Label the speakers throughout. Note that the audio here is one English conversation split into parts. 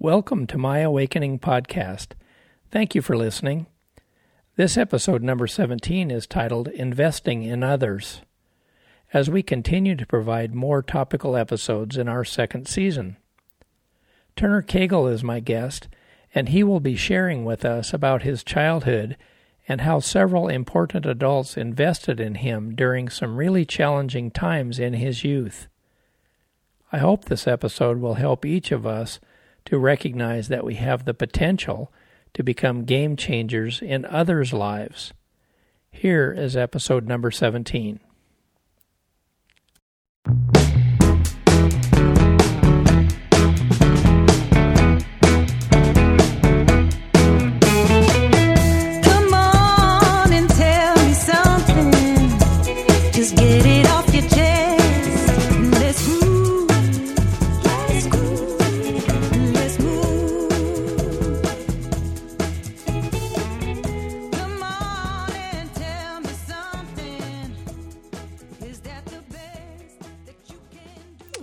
Speaker 1: Welcome to My Awakening podcast. Thank you for listening. This episode number 17 is titled Investing in Others. As we continue to provide more topical episodes in our second season, Turner Cagle is my guest, and he will be sharing with us about his childhood and how several important adults invested in him during some really challenging times in his youth. I hope this episode will help each of us to recognize that we have the potential to become game changers in others' lives. Here is episode number 17.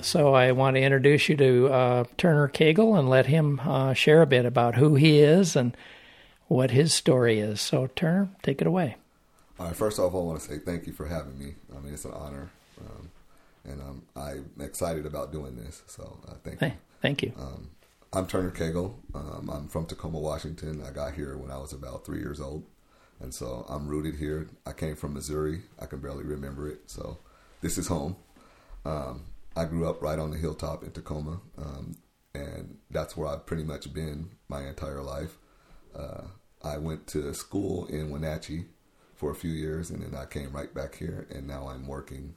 Speaker 1: So I want to introduce you to uh, Turner Cagle and let him uh, share a bit about who he is and what his story is. So Turner, take it away.
Speaker 2: All right. First off, I want to say thank you for having me. I mean, it's an honor, um, and um, I'm excited about doing this. So uh, thank
Speaker 1: hey,
Speaker 2: you.
Speaker 1: Thank you.
Speaker 2: Um, I'm Turner Cagle. Um, I'm from Tacoma, Washington. I got here when I was about three years old, and so I'm rooted here. I came from Missouri. I can barely remember it, so this is home. Um, I grew up right on the hilltop in Tacoma, um, and that's where I've pretty much been my entire life. Uh, I went to school in Wenatchee for a few years, and then I came right back here, and now I'm working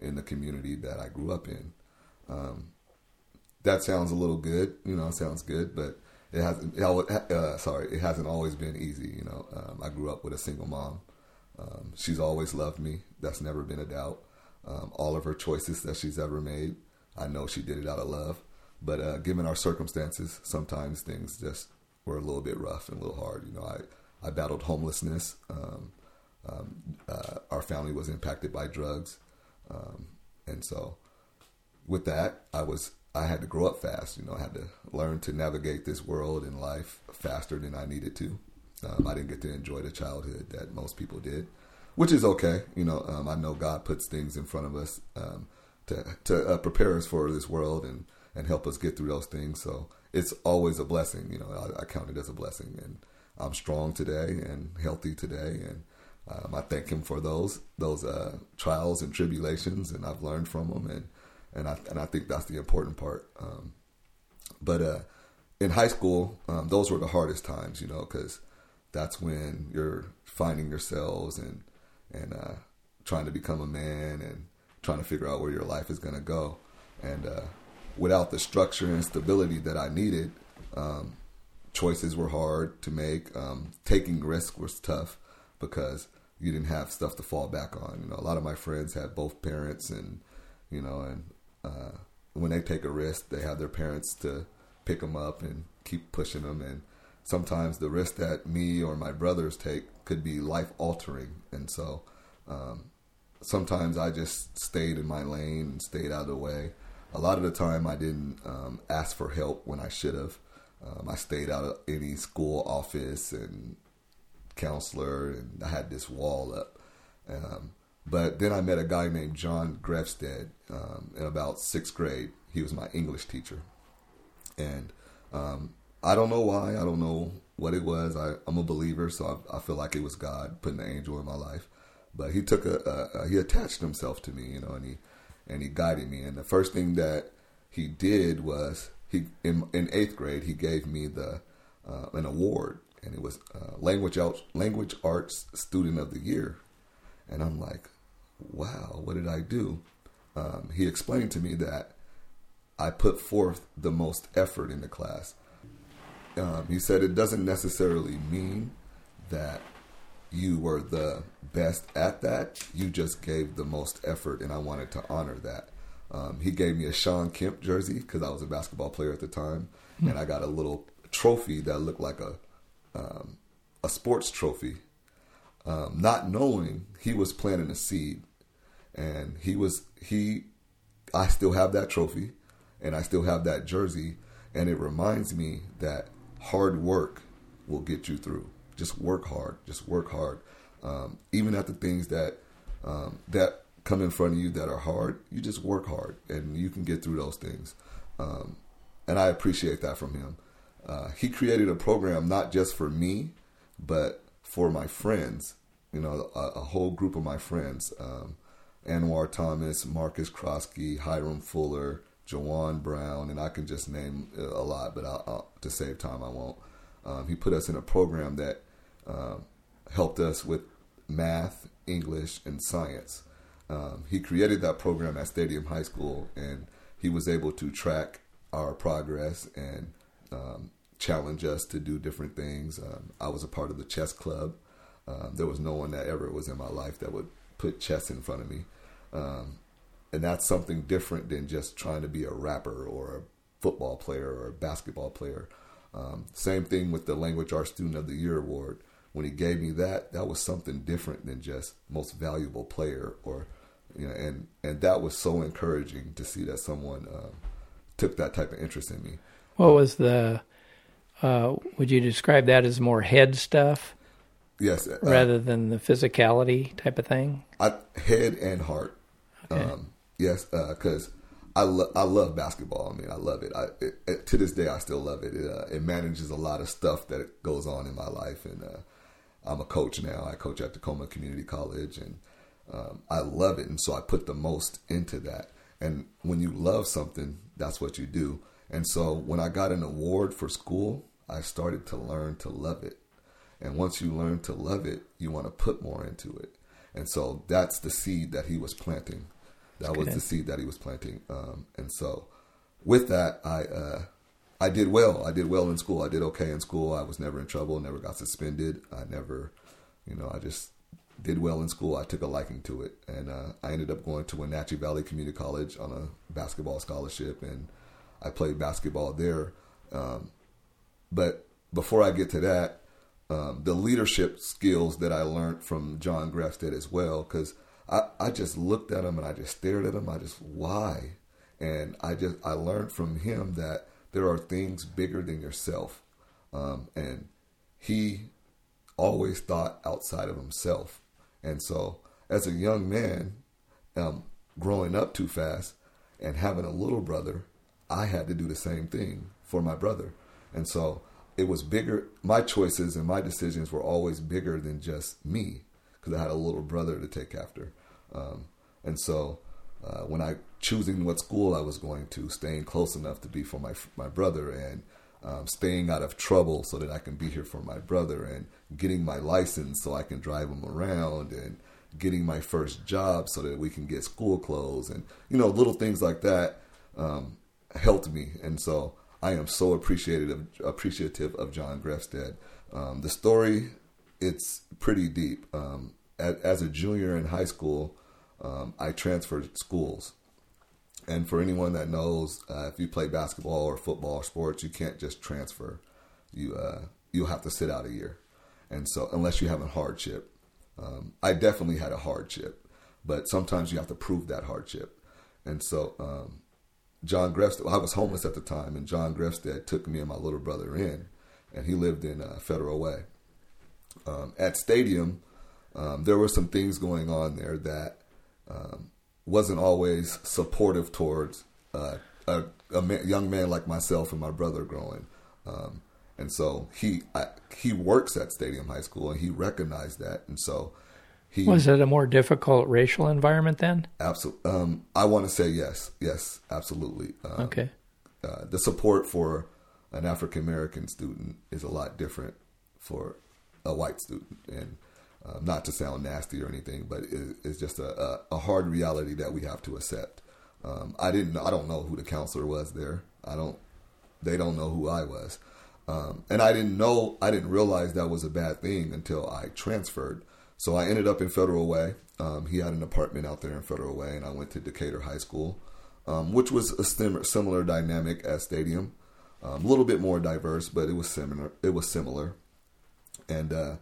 Speaker 2: in the community that I grew up in. Um, that sounds a little good, you know, sounds good, but it hasn't. Uh, sorry, it hasn't always been easy. You know, um, I grew up with a single mom. Um, she's always loved me. That's never been a doubt. Um, all of her choices that she's ever made, I know she did it out of love. But uh, given our circumstances, sometimes things just were a little bit rough and a little hard. You know, I, I battled homelessness. Um, um, uh, our family was impacted by drugs, um, and so with that, I was I had to grow up fast. You know, I had to learn to navigate this world and life faster than I needed to. Um, I didn't get to enjoy the childhood that most people did which is okay. You know, um, I know God puts things in front of us um, to to uh, prepare us for this world and and help us get through those things. So it's always a blessing. You know, I, I count it as a blessing, and I'm strong today and healthy today, and um, I thank Him for those those uh, trials and tribulations, and I've learned from them, and and I and I think that's the important part. Um, but uh, in high school, um, those were the hardest times, you know, because that's when you're finding yourselves and and uh, trying to become a man and trying to figure out where your life is going to go. And uh, without the structure and stability that I needed, um, choices were hard to make. Um, taking risk was tough because you didn't have stuff to fall back on. You know, a lot of my friends had both parents, and you know, and uh, when they take a risk, they have their parents to pick them up and keep pushing them. And sometimes the risk that me or my brothers take could be life altering. And so um, sometimes I just stayed in my lane and stayed out of the way. A lot of the time I didn't um, ask for help when I should have. Um, I stayed out of any school office and counselor, and I had this wall up. Um, but then I met a guy named John Grefstead um, in about sixth grade. He was my English teacher, and um, I don't know why. I don't know what it was. I, am a believer, so I, I, feel like it was God putting an angel in my life. But he took a, a, a, he attached himself to me, you know, and he and he guided me. And the first thing that he did was he in, in eighth grade he gave me the uh, an award, and it was uh, language arts, language arts student of the year. And I'm like, wow, what did I do? Um, he explained to me that I put forth the most effort in the class um, he said it doesn't necessarily mean that you were the best at that. You just gave the most effort, and I wanted to honor that. Um, he gave me a Sean Kemp jersey because I was a basketball player at the time, mm-hmm. and I got a little trophy that looked like a um, a sports trophy. Um, not knowing he was planting a seed, and he was he. I still have that trophy, and I still have that jersey and it reminds me that hard work will get you through. Just work hard. Just work hard. Um, even at the things that um, that come in front of you that are hard, you just work hard, and you can get through those things. Um, and I appreciate that from him. Uh, he created a program not just for me, but for my friends. You know, a, a whole group of my friends: um, Anwar Thomas, Marcus Krosky, Hiram Fuller, Jawan Brown, and I can just name a lot, but I'll, I'll, to save time, I won't. Um, he put us in a program that um, helped us with math, English, and science. Um, he created that program at Stadium High School, and he was able to track our progress and um, challenge us to do different things. Um, I was a part of the chess club. Um, there was no one that ever was in my life that would put chess in front of me. And that's something different than just trying to be a rapper or a football player or a basketball player. Um, same thing with the Language Arts Student of the Year award. When he gave me that, that was something different than just most valuable player or you know, and and that was so encouraging to see that someone um, took that type of interest in me.
Speaker 1: What was the? Uh, would you describe that as more head stuff?
Speaker 2: Yes, uh,
Speaker 1: rather than the physicality type of thing.
Speaker 2: I, head and heart. Okay. Um, yes, because uh, I lo- I love basketball. I mean, I love it. I it, it, to this day I still love it. It, uh, it, manages a lot of stuff that goes on in my life, and uh, I'm a coach now. I coach at Tacoma Community College, and um, I love it, and so I put the most into that. And when you love something, that's what you do. And so when I got an award for school, I started to learn to love it. And once you learn to love it, you want to put more into it. And so that's the seed that he was planting. That was the seed that he was planting. Um, and so with that, I uh, I did well. I did well in school. I did okay in school. I was never in trouble. Never got suspended. I never, you know, I just did well in school. I took a liking to it, and uh, I ended up going to Wenatchee Valley Community College on a basketball scholarship, and I played basketball there. Um, but before I get to that, um, the leadership skills that I learned from John Grefstead as well, because I, I just looked at him and I just stared at him. I just, why? And I just, I learned from him that there are things bigger than yourself. Um, and he always thought outside of himself. And so, as a young man, um, growing up too fast and having a little brother, I had to do the same thing for my brother. And so, it was bigger. My choices and my decisions were always bigger than just me because I had a little brother to take after. Um, and so uh, when I choosing what school I was going to, staying close enough to be for my my brother, and um, staying out of trouble so that I can be here for my brother, and getting my license so I can drive him around, and getting my first job so that we can get school clothes, and you know little things like that um, helped me, and so I am so appreciative appreciative of John Grefstead. Um, the story it's pretty deep. Um, as a junior in high school, um, I transferred schools. And for anyone that knows, uh, if you play basketball or football or sports, you can't just transfer. You uh, you'll have to sit out a year, and so unless you have a hardship, um, I definitely had a hardship, but sometimes you have to prove that hardship. And so um, John Grefstead, I was homeless at the time, and John Grefstead took me and my little brother in, and he lived in uh, Federal Way. Um, at Stadium, um, there were some things going on there that um, wasn't always supportive towards uh, a, a man, young man like myself and my brother growing. Um, and so he I, he works at Stadium High School, and he recognized that, and so he
Speaker 1: was it a more difficult racial environment then.
Speaker 2: Absolutely, um, I want to say yes, yes, absolutely.
Speaker 1: Um, okay,
Speaker 2: uh, the support for an African American student is a lot different for a white student, and uh, not to sound nasty or anything, but it, it's just a, a, a, hard reality that we have to accept. Um, I didn't. I don't know who the counselor was there. I don't. They don't know who I was, um, and I didn't know. I didn't realize that was a bad thing until I transferred. So I ended up in Federal Way. Um, he had an apartment out there in Federal Way, and I went to Decatur High School, um, which was a similar, similar dynamic as Stadium, um, a little bit more diverse, but it was similar. It was similar, and uh,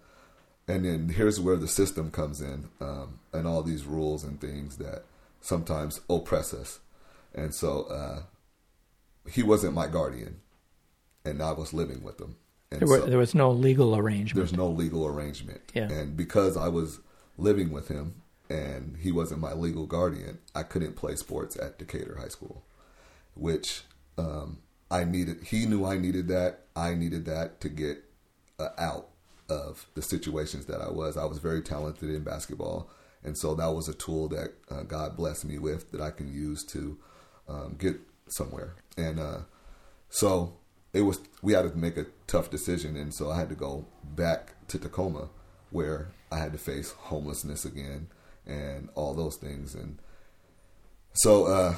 Speaker 2: and then here's where the system comes in um, and all these rules and things that sometimes oppress us and so uh, he wasn't my guardian and I was living with. And
Speaker 1: There, were,
Speaker 2: so-
Speaker 1: there was no legal arrangement.
Speaker 2: there's no legal arrangement.
Speaker 1: Yeah.
Speaker 2: And because I was living with him and he wasn't my legal guardian, I couldn't play sports at Decatur High School, which um, I needed. He knew I needed that. I needed that to get uh, out of the situations that I was. I was very talented in basketball. And so that was a tool that uh, God blessed me with that I can use to um, get somewhere. And uh, so it was we had to make a tough decision and so I had to go back to Tacoma where I had to face homelessness again and all those things and so uh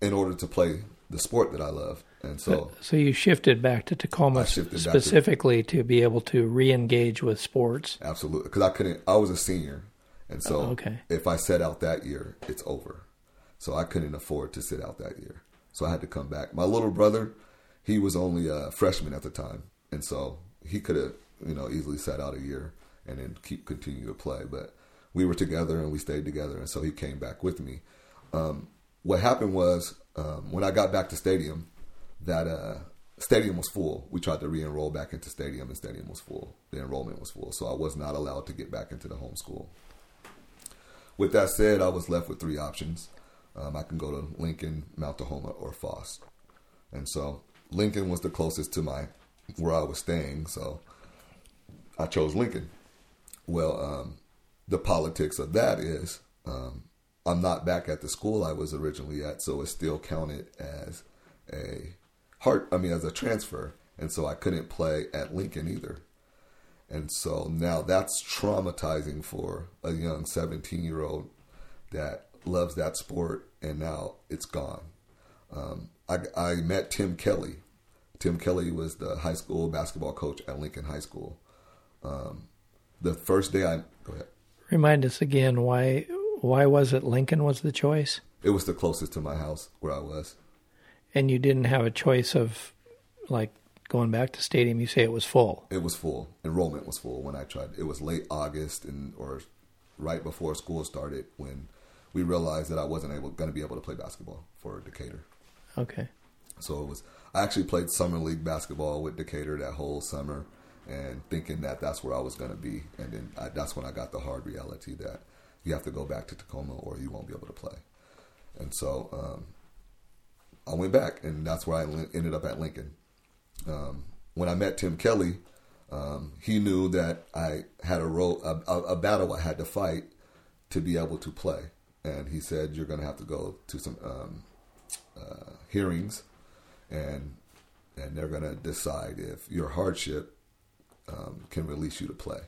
Speaker 2: in order to play the sport that I love and so
Speaker 1: So you shifted back to Tacoma
Speaker 2: back to-
Speaker 1: specifically to, be able to re-engage with sports.
Speaker 2: absolutely cuz I couldn't I was a senior and so
Speaker 1: Oh, okay.
Speaker 2: if I set out that year it's over so I couldn't afford to sit out that year so I had to come back my little brother he was only a freshman at the time, and so he could have, you know, easily sat out a year and then keep continue to play. But we were together and we stayed together, and so he came back with me. Um, what happened was um, when I got back to stadium, that uh, stadium was full. We tried to re-enroll back into stadium, and stadium was full. The enrollment was full, so I was not allowed to get back into the home school. With that said, I was left with three options. Um, I can go to Lincoln, Mount Tahoma, or Foss, and so Lincoln was the closest to my where I was staying, so I chose Lincoln. Well, um, the politics of that is um, I'm not back at the school I was originally at, so it's still counted as a heart. I mean, as a transfer, and so I couldn't play at Lincoln either. And so now that's traumatizing for a young 17 year old that loves that sport, and now it's gone. Um, I, I met Tim Kelly. Tim Kelly was the high school basketball coach at Lincoln High School. Um, the first day I go ahead.
Speaker 1: Remind us again why why was it Lincoln was the choice,
Speaker 2: It was the closest to my house where I was.
Speaker 1: and you didn't have a choice of like going back to stadium. You say it was full.
Speaker 2: It was full. Enrollment was full when I tried. It was late August and or right before school started when we realized that I wasn't able going to be able to play basketball for Decatur.
Speaker 1: Okay.
Speaker 2: So it was. I actually played summer league basketball with Decatur that whole summer, and thinking that that's where I was going to be. And then I, that's when I got the hard reality that you have to go back to Tacoma or you won't be able to play. And so um, I went back, and that's where I ended up at Lincoln. Um, when I met Tim Kelly, um, he knew that I had a role, a, a, battle I had to fight to be able to play, and he said, "You're going to have to go to some um, uh, hearings." and and they're going to decide if your hardship um, can release you to play.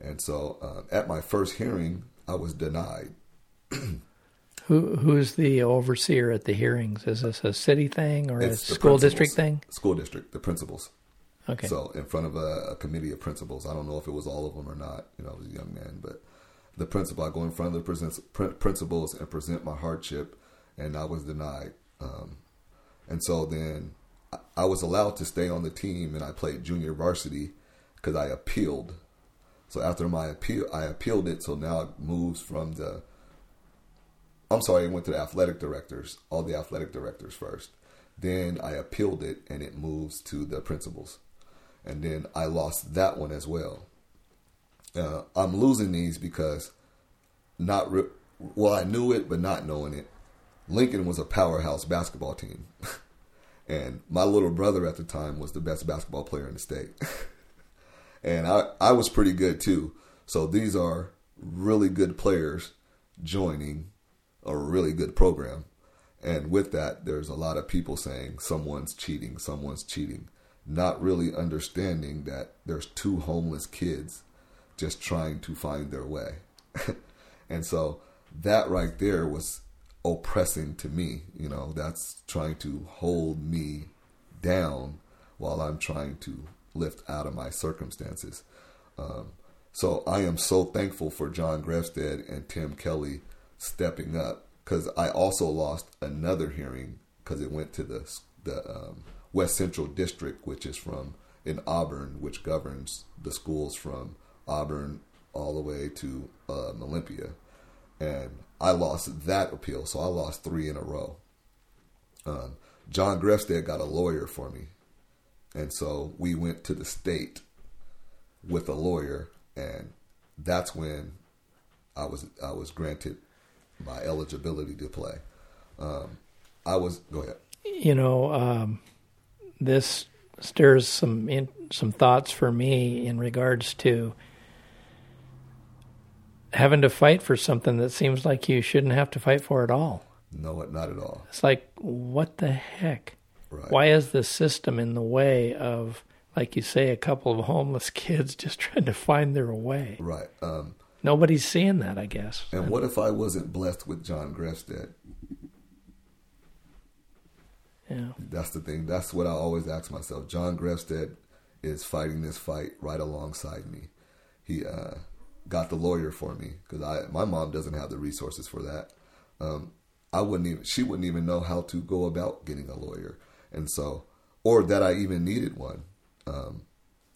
Speaker 2: And so, um, at my first hearing, I was denied.
Speaker 1: Who who's the overseer at the hearings? Is this a city thing or a
Speaker 2: It's the
Speaker 1: school district thing?
Speaker 2: School district, the principals.
Speaker 1: Okay.
Speaker 2: So, in front of a, a committee of principals, I don't know if it was all of them or not. You know, I was a young man, but the principal, I go in front of the principals and present my hardship, and I was denied. Um, and so then I- I was allowed to stay on the team, and I played junior varsity because I appealed. So after my appeal, I appealed it. So now it moves from the. I'm sorry, it went to the athletic directors, all the athletic directors first. Then I appealed it, and it moves to the principals, and then I lost that one as well. Uh, I'm losing these because not re- well, I knew it, but not knowing it. Lincoln was a powerhouse basketball team. and my little brother at the time was the best basketball player in the state. and I, I was pretty good too. So these are really good players joining a really good program. And with that, there's a lot of people saying someone's cheating, someone's cheating, not really understanding that there's two homeless kids just trying to find their way. and so that right there was oppressing to me. You know, that's trying to hold me down while I'm trying to lift out of my circumstances. Um, so I am so thankful for John Grefstead and Tim Kelly stepping up because I also lost another hearing because it went to the the um, West Central District, which is from in Auburn, which governs the schools from Auburn all the way to um, Olympia, and I lost that appeal, so I lost three in a row. Um, John Grefstead got a lawyer for me, And so we went to the state with a lawyer, and that's when I was I was granted my eligibility to play. Um, I was go ahead.
Speaker 1: You know, um, this stirs some in, some thoughts for me in regards to having to fight for something that seems like you shouldn't have to fight for at all.
Speaker 2: No, not at all.
Speaker 1: It's like, what the heck?
Speaker 2: Right.
Speaker 1: Why is the system in the way of, like you say, a couple of homeless kids just trying to find their way?
Speaker 2: Right. Um,
Speaker 1: Nobody's seeing that, I guess.
Speaker 2: and what if I wasn't blessed with John Grefstead?
Speaker 1: Yeah.
Speaker 2: That's the thing. That's what I always ask myself. John Grefstead is fighting this fight right alongside me. He uh, got the lawyer for me because I my mom doesn't have the resources for that. Um, I wouldn't even she wouldn't even know how to go about getting a lawyer, and so or that I even needed one. Um,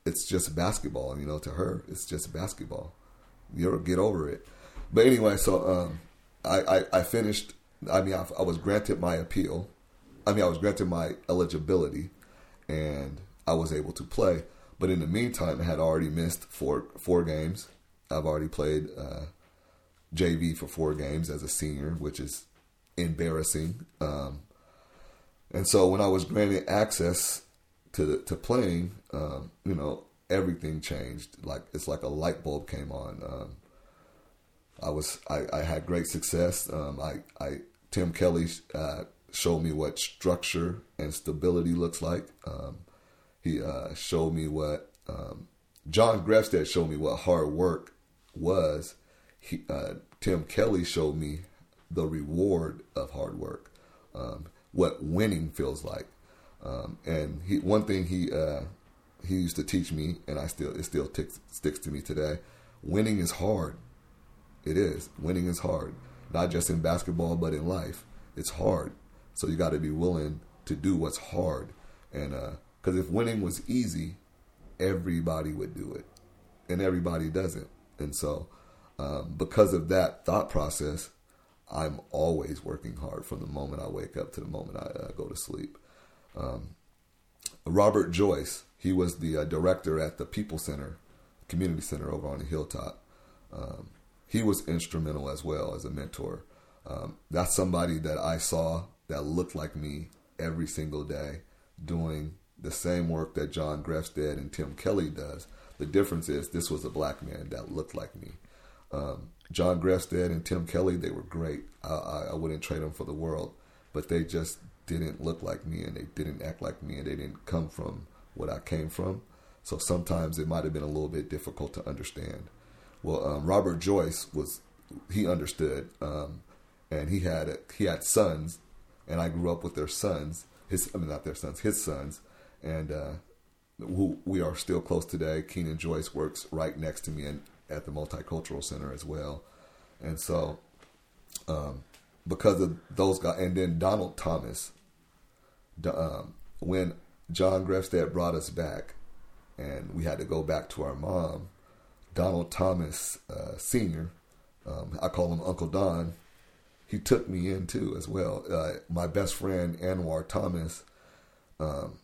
Speaker 2: it's just basketball, and you know. To her, it's just basketball. You'll get over it. But anyway, so um, I, I I finished. I mean, I, I was granted my appeal. I mean, I was granted my eligibility, and I was able to play. But in the meantime, I had already missed four four games. I've already played uh, JV for four games as a senior, which is embarrassing. Um, and so when I was granted access to to playing, um, you know, everything changed. Like it's like a light bulb came on. Um, I was I, I had great success. Um, I I Tim Kelly uh, showed me what structure and stability looks like. Um, he uh, showed me what um, John Grefstead showed me what hard work was. He, uh, Tim Kelly showed me the reward of hard work, um, what winning feels like. Um, and he, one thing he uh, he used to teach me, and I still it still ticks, sticks to me today. Winning is hard. It is. Winning is hard, not just in basketball, but in life. It's hard. So you got to be willing to do what's hard. And because if winning was easy, everybody would do it, and everybody doesn't. And so, um, because of that thought process, I'm always working hard from the moment I wake up to the moment I uh, go to sleep. Um, Robert Joyce, he was the uh, director at the People Center, Community Center over on the Hilltop. Um, he was instrumental as well as a mentor. Um, that's somebody that I saw that looked like me every single day doing the same work that John Grefstead and Tim Kelly does. The difference is this was a black man that looked like me. Um, John Grefstead and Tim Kelly, they were great. I, I, I wouldn't trade them for the world, but they just didn't look like me and they didn't act like me and they didn't come from what I came from. So sometimes it might have been a little bit difficult to understand. Well, um, Robert Joyce was he understood, um, and he had he had sons, and I grew up with their sons. His I mean not their sons, his sons, and uh, who we are still close today. Keenan Joyce works right next to me and at the Multicultural Center as well, and so um, because of those guys, and then Donald Thomas, um, when John Grefstead brought us back, and we had to go back to our mom. Donald Thomas uh, Senior, um, I call him Uncle Don. He took me in too as well. Uh, my best friend Anwar Thomas um,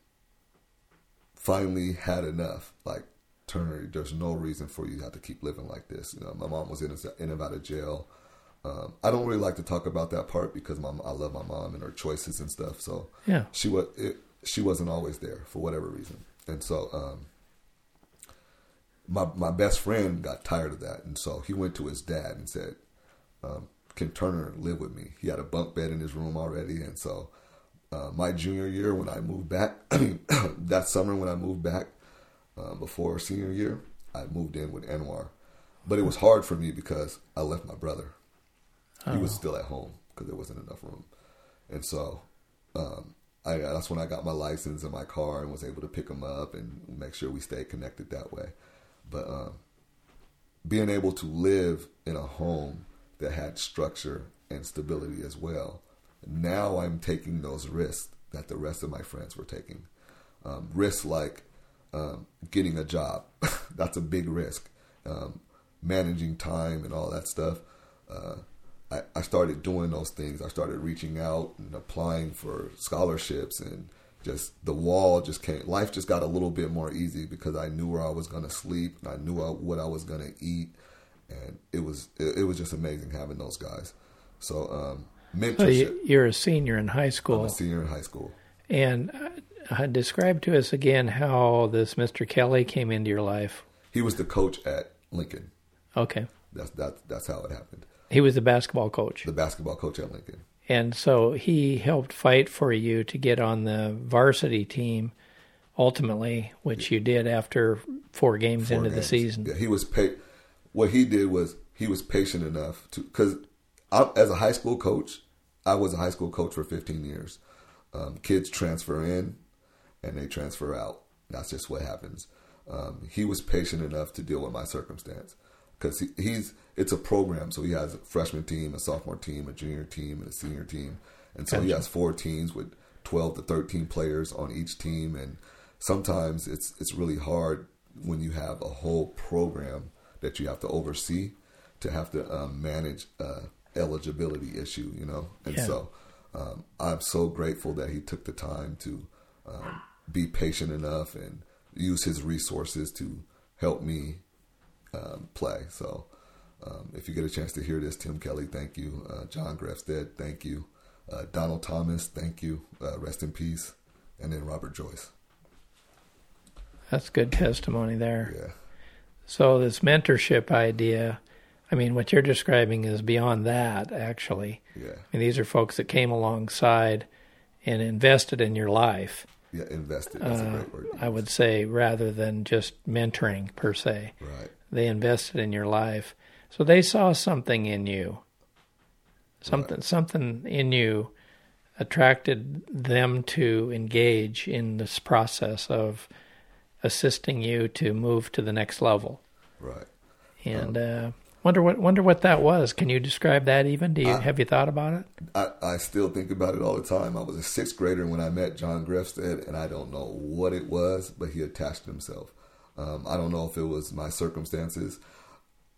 Speaker 2: finally had enough. Like Turner, there's no reason for you to have to keep living like this. You know, my mom was in, in and out of jail. Um, I don't really like to talk about that part because my, I love my mom and her choices and stuff. So
Speaker 1: Yeah.
Speaker 2: she was it, she wasn't always there for whatever reason, and so um, my my best friend got tired of that, and so he went to his dad and said, um, "Can Turner live with me?" He had a bunk bed in his room already, and so uh, my junior year when I moved back, that summer when I moved back uh, before senior year, I moved in with Anwar, but it was hard for me because I left my brother. He was still at home because there wasn't enough room, and so um, I, that's when I got my license and my car and was able to pick him up and make sure we stayed connected that way. But um, being able to live in a home that had structure and stability as well, now I'm taking those risks that the rest of my friends were taking. Um, risks like um, getting a job, that's a big risk. Um, managing time and all that stuff. Uh, I, I started doing those things. I started reaching out and applying for scholarships and just the wall just came. Life just got a little bit more easy because I knew where I was going to sleep. And I knew what I was going to eat, and it was it, it, was just amazing having those guys. So um, mentorship.
Speaker 1: you're a senior in high school.
Speaker 2: I'm a senior in high school.
Speaker 1: And uh, describe to us again how this Mr. Kelly came into your life.
Speaker 2: He was the coach at Lincoln.
Speaker 1: Okay.
Speaker 2: That's that's that's how it happened.
Speaker 1: He was the basketball coach.
Speaker 2: The basketball coach at Lincoln.
Speaker 1: And so he helped fight for you to get on the varsity team ultimately, which you did after four games four into games. the season.
Speaker 2: Yeah, he was pa- what he did was he was patient enough to cuz as a high school coach, I was a high school coach for 15 years. Um, kids transfer in and they transfer out. That's just what happens. Um, he was patient enough to deal with my circumstance because he, he's it's a program. So he has a freshman team, a sophomore team, a junior team, and a senior team. And so gotcha. he has four teams with 12 to 13 players on each team. And sometimes it's it's really hard when you have a whole program that you have to oversee to have to um, manage a eligibility issue, you know. And yeah. so um, I'm so grateful that he took the time to um, be patient enough and use his resources to help me um, play. So um, if you get a chance to hear this, Tim Kelly, thank you. Uh, John Grefstead, thank you. Uh, Donald Thomas, thank you. Uh, rest in peace. And then Robert Joyce.
Speaker 1: That's good testimony there.
Speaker 2: Yeah.
Speaker 1: So this mentorship idea, I mean, what you're describing is beyond that, actually.
Speaker 2: Yeah.
Speaker 1: I mean, these are folks that came alongside and invested in your life.
Speaker 2: Yeah, invested. That's uh, a great word.
Speaker 1: I would say rather than just mentoring per se.
Speaker 2: Right.
Speaker 1: They invested in your life. So they saw something in you. Something right. something in you attracted them to engage in this process of assisting you to move to the next level.
Speaker 2: Right.
Speaker 1: And um, uh, wonder what wonder what that was. Can you describe that even? Do you I, have you thought about it?
Speaker 2: I, I still think about it all the time. I was a sixth grader when I met John Grefstead, and I don't know what it was, but he attached himself. Um, I don't know if it was my circumstances.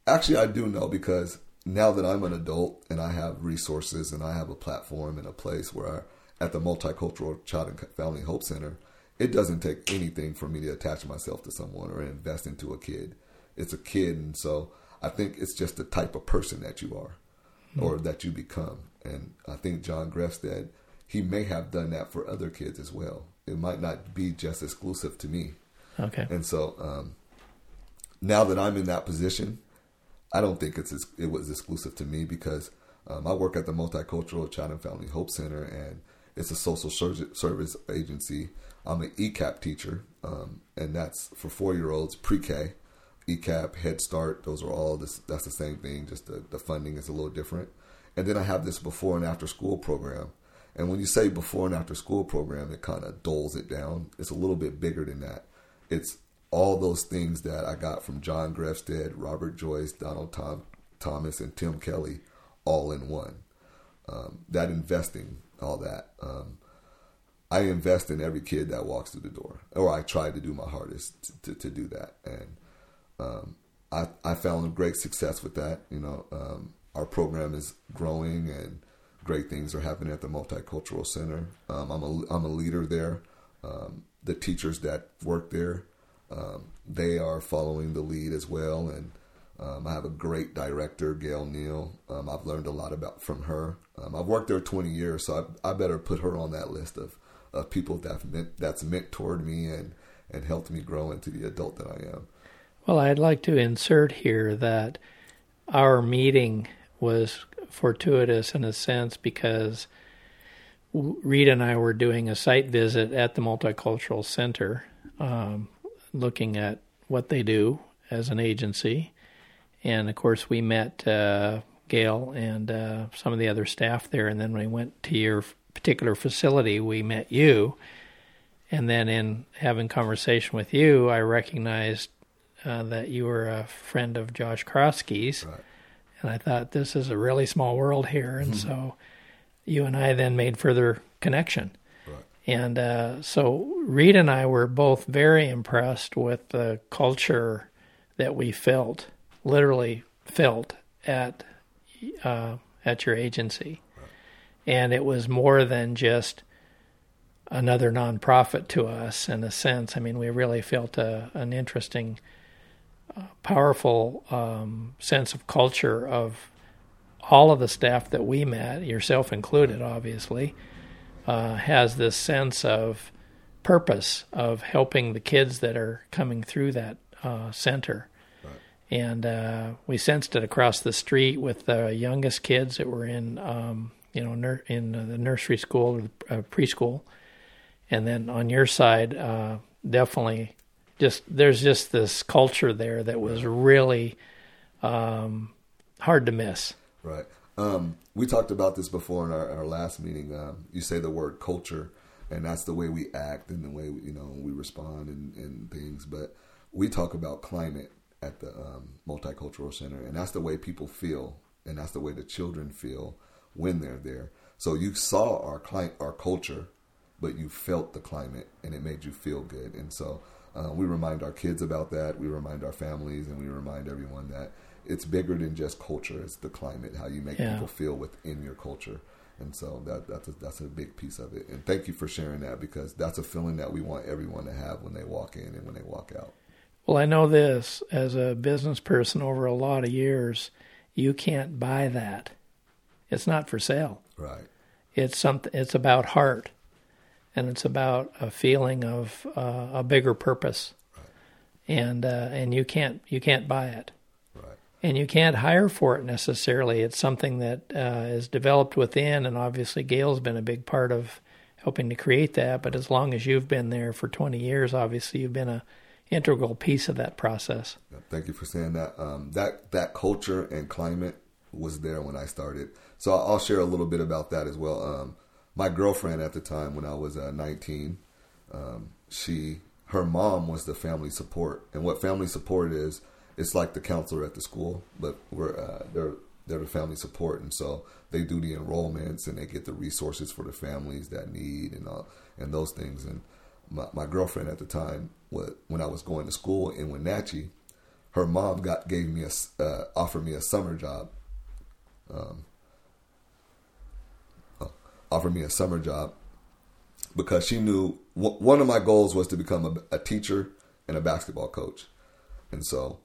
Speaker 2: Actually, I do know because now that I'm an adult and I have resources and I have a platform and a place where I, at the Multicultural Child and Family Hope Center, it doesn't take anything for me to attach myself to someone or invest into a kid. It's a kid, and so I think it's just the type of person that you are mm-hmm. or that you become. And I think John Grefstead, he may have done that for other kids as well. It might not be just exclusive to me.
Speaker 1: Okay.
Speaker 2: And so um, now that I'm in that position, I don't think it's it was exclusive to me because um, I work at the Multicultural Child and Family Hope Center, and it's a social service agency. I'm an ECAP teacher, um, and that's for four year olds pre-K. ECAP, Head Start, those are all this. That's the same thing. Just the, the funding is a little different. And then I have this before and after school program. And when you say before and after school program, it kind of doles it down. It's a little bit bigger than that. It's all those things that I got from John Grefstead, Robert Joyce, Donald Tom, Thomas, and Tim Kelly all in one. Um, that investing, all that. Um, I invest in every kid that walks through the door, or I try to do my hardest to, to, to do that. And um, I, I found great success with that. You know, um, our program is growing and great things are happening at the Multicultural Center. Um, I'm, a, I'm a leader there. Um, the teachers that work there um, they are following the lead as well, and um, I have a great director, Gail Neal. I've learned a lot about from her. I've worked there 20 years, so I, I, better put her on that list of, of people that meant, that's mentored me and and helped me grow into the adult that I am.
Speaker 1: Well, I'd like to insert here that our meeting was fortuitous in a sense because Reed and I were doing a site visit at the Multicultural Center um, looking at what they do as an agency. And of course, we met uh, Gail and uh, some of the other staff there. And then when we went to your particular facility, we met you. And then in having conversation with you, I recognized uh, that you were a friend of Josh Krosky's. Right. And I thought, this is a really small world here. And mm-hmm. so you and I then made further connection. And uh, so Reed and I were both very impressed with the culture that we felt, literally felt at uh, at your agency, and it was more than just another nonprofit to us in a sense. I mean, we really felt a, an interesting, uh, powerful um, sense of culture of all of the staff that we met, yourself included, obviously, uh, has this sense of purpose of helping the kids that are coming through that uh, center. And uh, we sensed it across the street with the youngest kids that were in, um, you know, nur- in the nursery school or uh, preschool, and then on your side, uh, definitely, just there's just this culture there that was really um, hard to miss.
Speaker 2: Right. Um, we talked about this before in our, our last meeting. Um, you say the word culture, and that's the way we act and the way we, you know we respond and, and things. But we talk about climate at the um, multicultural center, and that's the way people feel, and that's the way the children feel when they're there. So you saw our cli- our culture, but you felt the climate, and it made you feel good. And so uh, we remind our kids about that. We remind our families, and we remind everyone that it's bigger than just culture. It's the climate, how you make
Speaker 1: Yeah.
Speaker 2: people feel within your culture. And so that that's a, that's a big piece of it. And thank you for sharing that because that's a feeling that we want everyone to have when they walk in and when they walk out.
Speaker 1: Well, I know this as a business person over a lot of years, you can't buy that. It's not for sale.
Speaker 2: Right.
Speaker 1: It's something. It's about heart, and it's about a feeling of uh, a bigger purpose, and uh, and you can't you can't buy it,
Speaker 2: Right.
Speaker 1: and you can't hire for it necessarily. It's something that uh, is developed within, and obviously Gail's been a big part of helping to create that. But as long as you've been there for 20 years, obviously you've been a integral piece of that process.
Speaker 2: Thank you for saying that. Um, that that culture and climate was there when I started. So I'll share a little bit about that as well. Um, my girlfriend at the time, when I was uh, 19, um, she her mom was the family support, and what family support is, it's like the counselor at the school, but we're uh, they're they're the family support, and so they do the enrollments and they get the resources for the families that need and all and those things. And my, my girlfriend at the time, when I was going to school in Wenatchee, her mom got gave me a uh, offered me a summer job. Um, offered me a summer job because she knew w- one of my goals was to become a, a teacher and a basketball coach, and so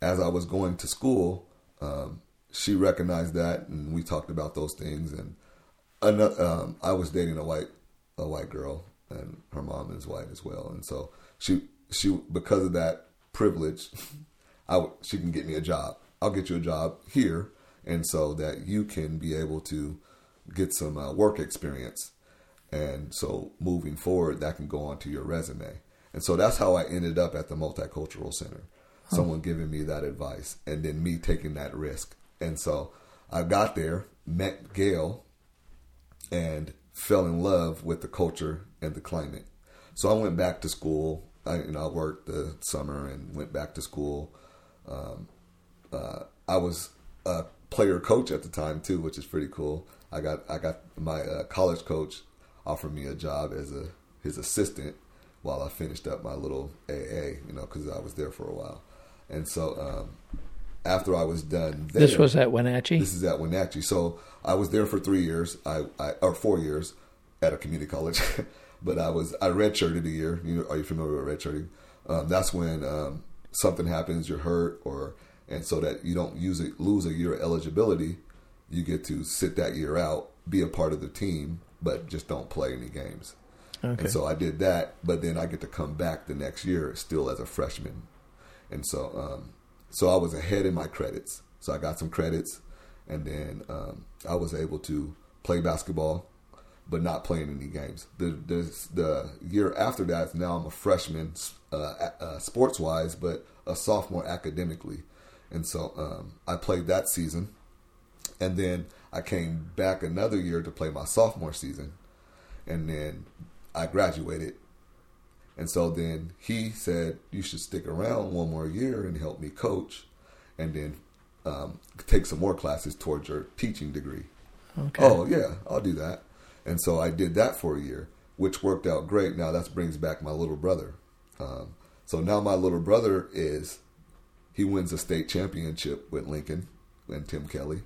Speaker 2: as I was going to school, um, she recognized that, and we talked about those things. And another, um, I was dating a white a white girl, and her mom is white as well, and so she she because of that privilege, I w- she can get me a job. I'll get you a job here, and so that you can be able to get some uh, work experience, and so moving forward, that can go onto your resume. And so that's how I ended up at the Multicultural Center. Someone giving me that advice, and then me taking that risk. And so I got there, met Gail, and fell in love with the culture and the climate. So I went back to school. I, you know, I worked the summer and went back to school. Um, uh, I was a player coach at the time too, which is pretty cool. I got I got my uh, college coach offered me a job as a his assistant while I finished up my little AA, you know, because I was there for a while. And so um, after I was done, there,
Speaker 1: This was at Wenatchee.
Speaker 2: this is at Wenatchee. So I was there for three years, I, I or four years at a community college. but I was I redshirted a year. You know, are you familiar with redshirting? Um, that's when um, something happens, you're hurt, or and so that you don't use it, lose a year of eligibility, you get to sit that year out, be a part of the team, but just don't play any games.
Speaker 1: Okay.
Speaker 2: And so I did that, but then I get to come back the next year still as a freshman. And so, um, so I was ahead in my credits. So I got some credits, and then um, I was able to play basketball, but not playing any games. The the, the year after that, now I'm a freshman, uh, uh, sports wise, but a sophomore academically. And so um, I played that season, and then I came back another year to play my sophomore season, and then I graduated. And so then he said, You should stick around one more year and help me coach, and then um, take some more classes towards your teaching degree.
Speaker 1: okay.
Speaker 2: Oh, yeah, I'll do that. And so I did that for a year, which worked out great. Now that brings back my little brother. Um, so now my little brother is, he wins a state championship with Lincoln and Tim Kelly.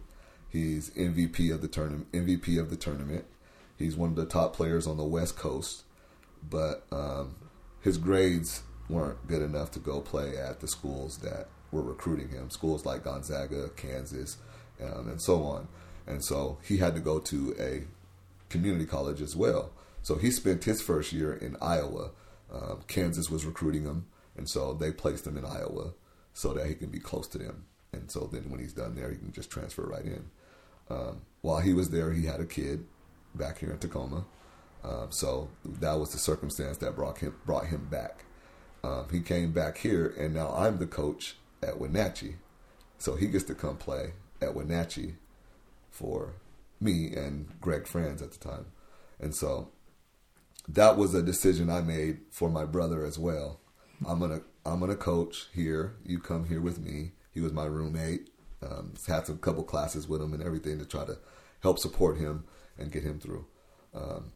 Speaker 2: He's MVP of the tournament. MVP of the tournament. He's one of the top players on the West Coast. but um, his grades weren't good enough to go play at the schools that were recruiting him. Schools like Gonzaga, Kansas, um, and so on. And so he had to go to a community college as well. So he spent his first year in Iowa. Um, Kansas was recruiting him, and so they placed him in Iowa so that he can be close to them. And so then when he's done there, he can just transfer right in. Um, while he was there, he had a kid back here in Tacoma. Um, so that was the circumstance that brought him brought him back. Um, he came back here, and now I'm the coach at Wenatchee, so he gets to come play at Wenatchee for me and Greg Franz at the time, and so that was a decision I made for my brother as well. I'm gonna I'm gonna coach here. You come here with me. He was my roommate. Um, had some couple classes with him and everything to try to help support him and get him through. Um,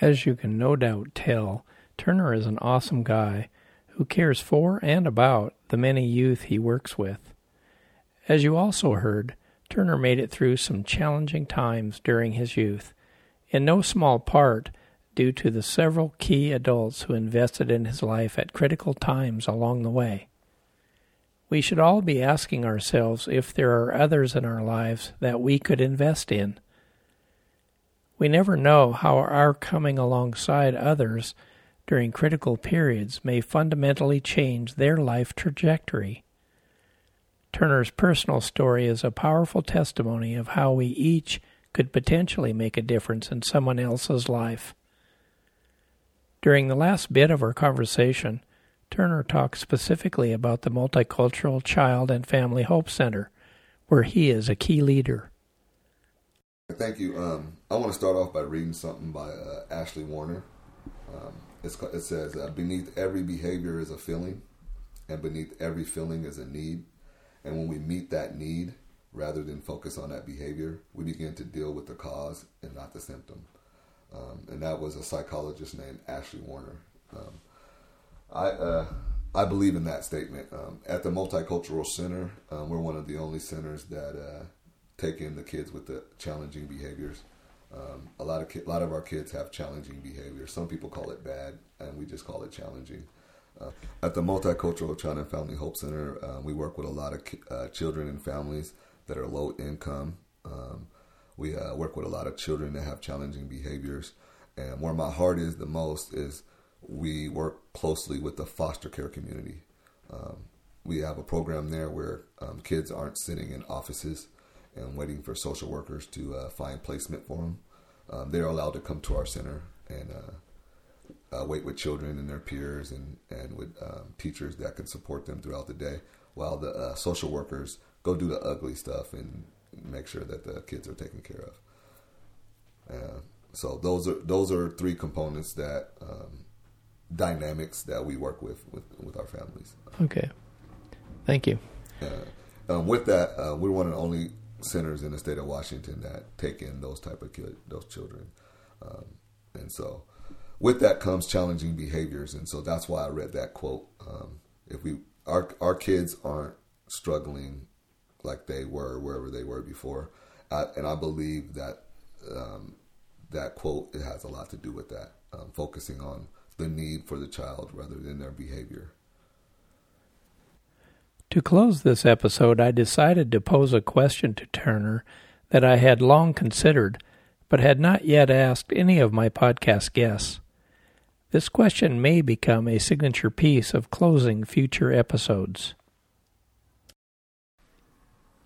Speaker 1: As you can no doubt tell, Turner is an awesome guy who cares for and about the many youth he works with. As you also heard, Turner made it through some challenging times during his youth, in no small part due to the several key adults who invested in his life at critical times along the way. We should all be asking ourselves if there are others in our lives that we could invest in. We never know how our coming alongside others during critical periods may fundamentally change their life trajectory. Turner's personal story is a powerful testimony of how we each could potentially make a difference in someone else's life. During the last bit of our conversation, Turner talks specifically about the Multicultural Child and Family Hope Center, where he is a key leader.
Speaker 2: Thank you. Um, I want to start off by reading something by uh, Ashleigh Warner. Um, it says, uh, Beneath every behavior is a feeling, and beneath every feeling is a need. And when we meet that need, rather than focus on that behavior, we begin to deal with the cause and not the symptom. Um, and that was a psychologist named Ashleigh Warner. Um, I uh, I believe in that statement. Um, at the Multicultural Center, um, we're one of the only centers that uh, take in the kids with the challenging behaviors. Um, a lot of ki- a lot of our kids have challenging behaviors. Some people call it bad, and we just call it challenging. Uh, at the Multicultural Child and Family Hope Center, uh, we work with a lot of ki- uh, children and families that are low income. Um, we uh, work with a lot of children that have challenging behaviors, and where my heart is the most is we work closely with the foster care community. Um, we have a program there where um, kids aren't sitting in offices and waiting for social workers to uh, find placement for them. Um, they're allowed to come to our center and uh, uh, wait with children and their peers and, and with um, teachers that can support them throughout the day, while the uh, social workers go do the ugly stuff and make sure that the kids are taken care of. Uh, so those are those are three components that um, dynamics that we work with with, with our families.
Speaker 1: Okay, thank you.
Speaker 2: Uh, um, with that, uh, we're one of the only centers in the state of Washington that take in those type of kid, those children, um, and so with that comes challenging behaviors, and so that's why I read that quote. Um, if we our our kids aren't struggling like they were wherever they were before, I, and I believe that um, that quote it has a lot to do with that, um, focusing on the need for the child rather than their behavior.
Speaker 1: To close this episode, I decided to pose a question to Turner that I had long considered, but had not yet asked any of my podcast guests. This question may become a signature piece of closing future episodes.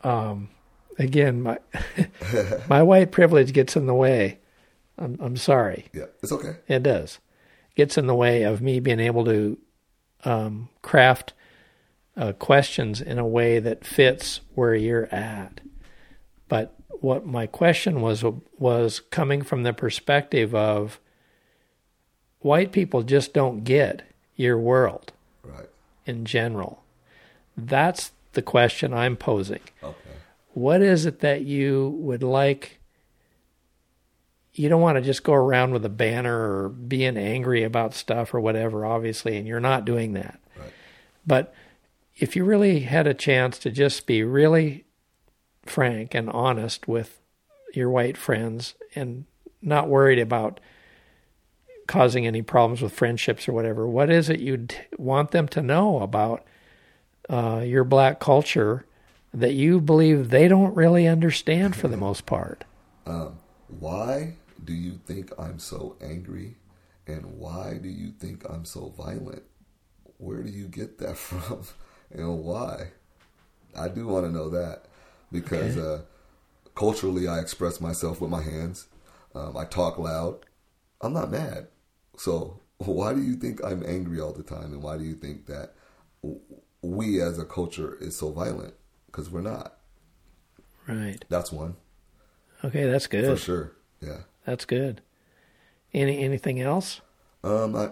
Speaker 1: Um, again, my my white privilege gets in the way. I'm I'm sorry.
Speaker 2: Yeah, it's okay.
Speaker 1: It does. Gets in the way of me being able to um, craft uh, questions in a way that fits where you're at. But what my question was was coming from the perspective of white people just don't get your world
Speaker 2: Right.
Speaker 1: in general. That's the question I'm posing.
Speaker 2: Okay.
Speaker 1: What is it that you would like? You don't want to just go around with a banner or being angry about stuff or whatever, obviously, and you're not doing that.
Speaker 2: Right.
Speaker 1: But if you really had a chance to just be really frank and honest with your white friends and not worried about causing any problems with friendships or whatever. What is it you'd want them to know about uh, your black culture that you believe they don't really understand for the most part?
Speaker 2: Um, why do you think I'm so angry? And why do you think I'm so violent? Where do you get that from? and why? I do want to know that because okay. uh, culturally I express myself with my hands. Um, I talk loud. I'm not mad. So why do you think I'm angry all the time? And why do you think that we as a culture is so violent? Because we're not.
Speaker 1: Right.
Speaker 2: That's one.
Speaker 1: Okay, that's good.
Speaker 2: For sure. Yeah.
Speaker 1: That's good. Any anything else?
Speaker 2: Um, I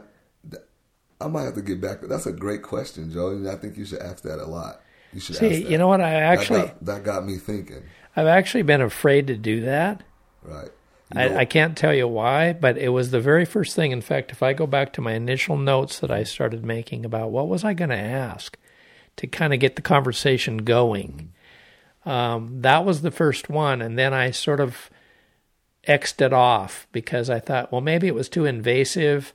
Speaker 2: I might have to get back. That's a great question, Joe. And I think you should ask that a lot. You should
Speaker 1: see. You know what? I actually
Speaker 2: that got, that got, me thinking.
Speaker 1: I've actually been afraid to do that.
Speaker 2: Right.
Speaker 1: You know, I, I can't tell you why, but it was the very first thing. In fact, if I go back to my initial notes that I started making about what was I going to ask to kind of get the conversation going, um, that was the first one, and then I sort of xed it off because I thought, well, maybe it was too invasive,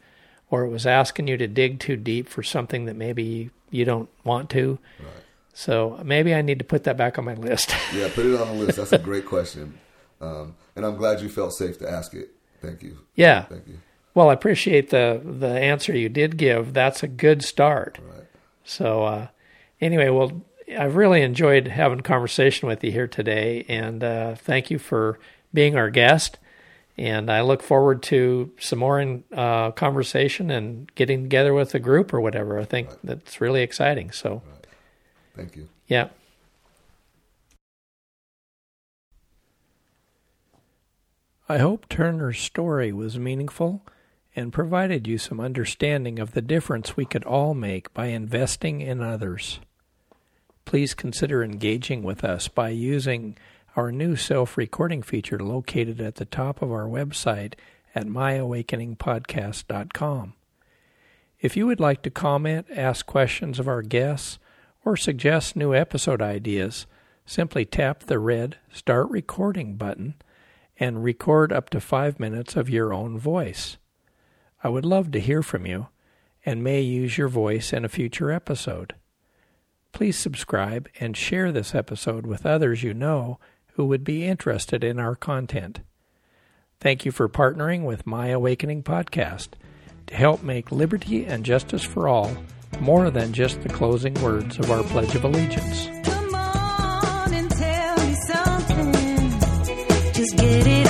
Speaker 1: or it was asking you to dig too deep for something that maybe you don't want to.
Speaker 2: Right.
Speaker 1: So maybe I need to put that back on my list.
Speaker 2: yeah, put it on the list. That's a great question. Um, and I'm glad you felt safe to ask it. Thank you.
Speaker 1: Yeah.
Speaker 2: Thank you.
Speaker 1: Well, I appreciate the the answer you did give. That's a good start.
Speaker 2: Right.
Speaker 1: So uh, anyway, well, I've really enjoyed having a conversation with you here today, and uh, thank you for being our guest. And I look forward to some more in, uh, conversation and getting together with a group or whatever. I think right. that's really exciting. So,
Speaker 2: right. thank you.
Speaker 1: Yeah. I hope Turner's story was meaningful and provided you some understanding of the difference we could all make by investing in others. Please consider engaging with us by using our new self recording feature located at the top of our website at myawakeningpodcast.com. If you would like to comment, ask questions of our guests, or suggest new episode ideas, simply tap the red Start Recording button and record up to five minutes of your own voice. I would love to hear from you and may use your voice in a future episode. Please subscribe and share this episode with others you know who would be interested in our content. Thank you for partnering with My Awakening Podcast to help make liberty and justice for all more than just the closing words of our Pledge of Allegiance.
Speaker 3: get it.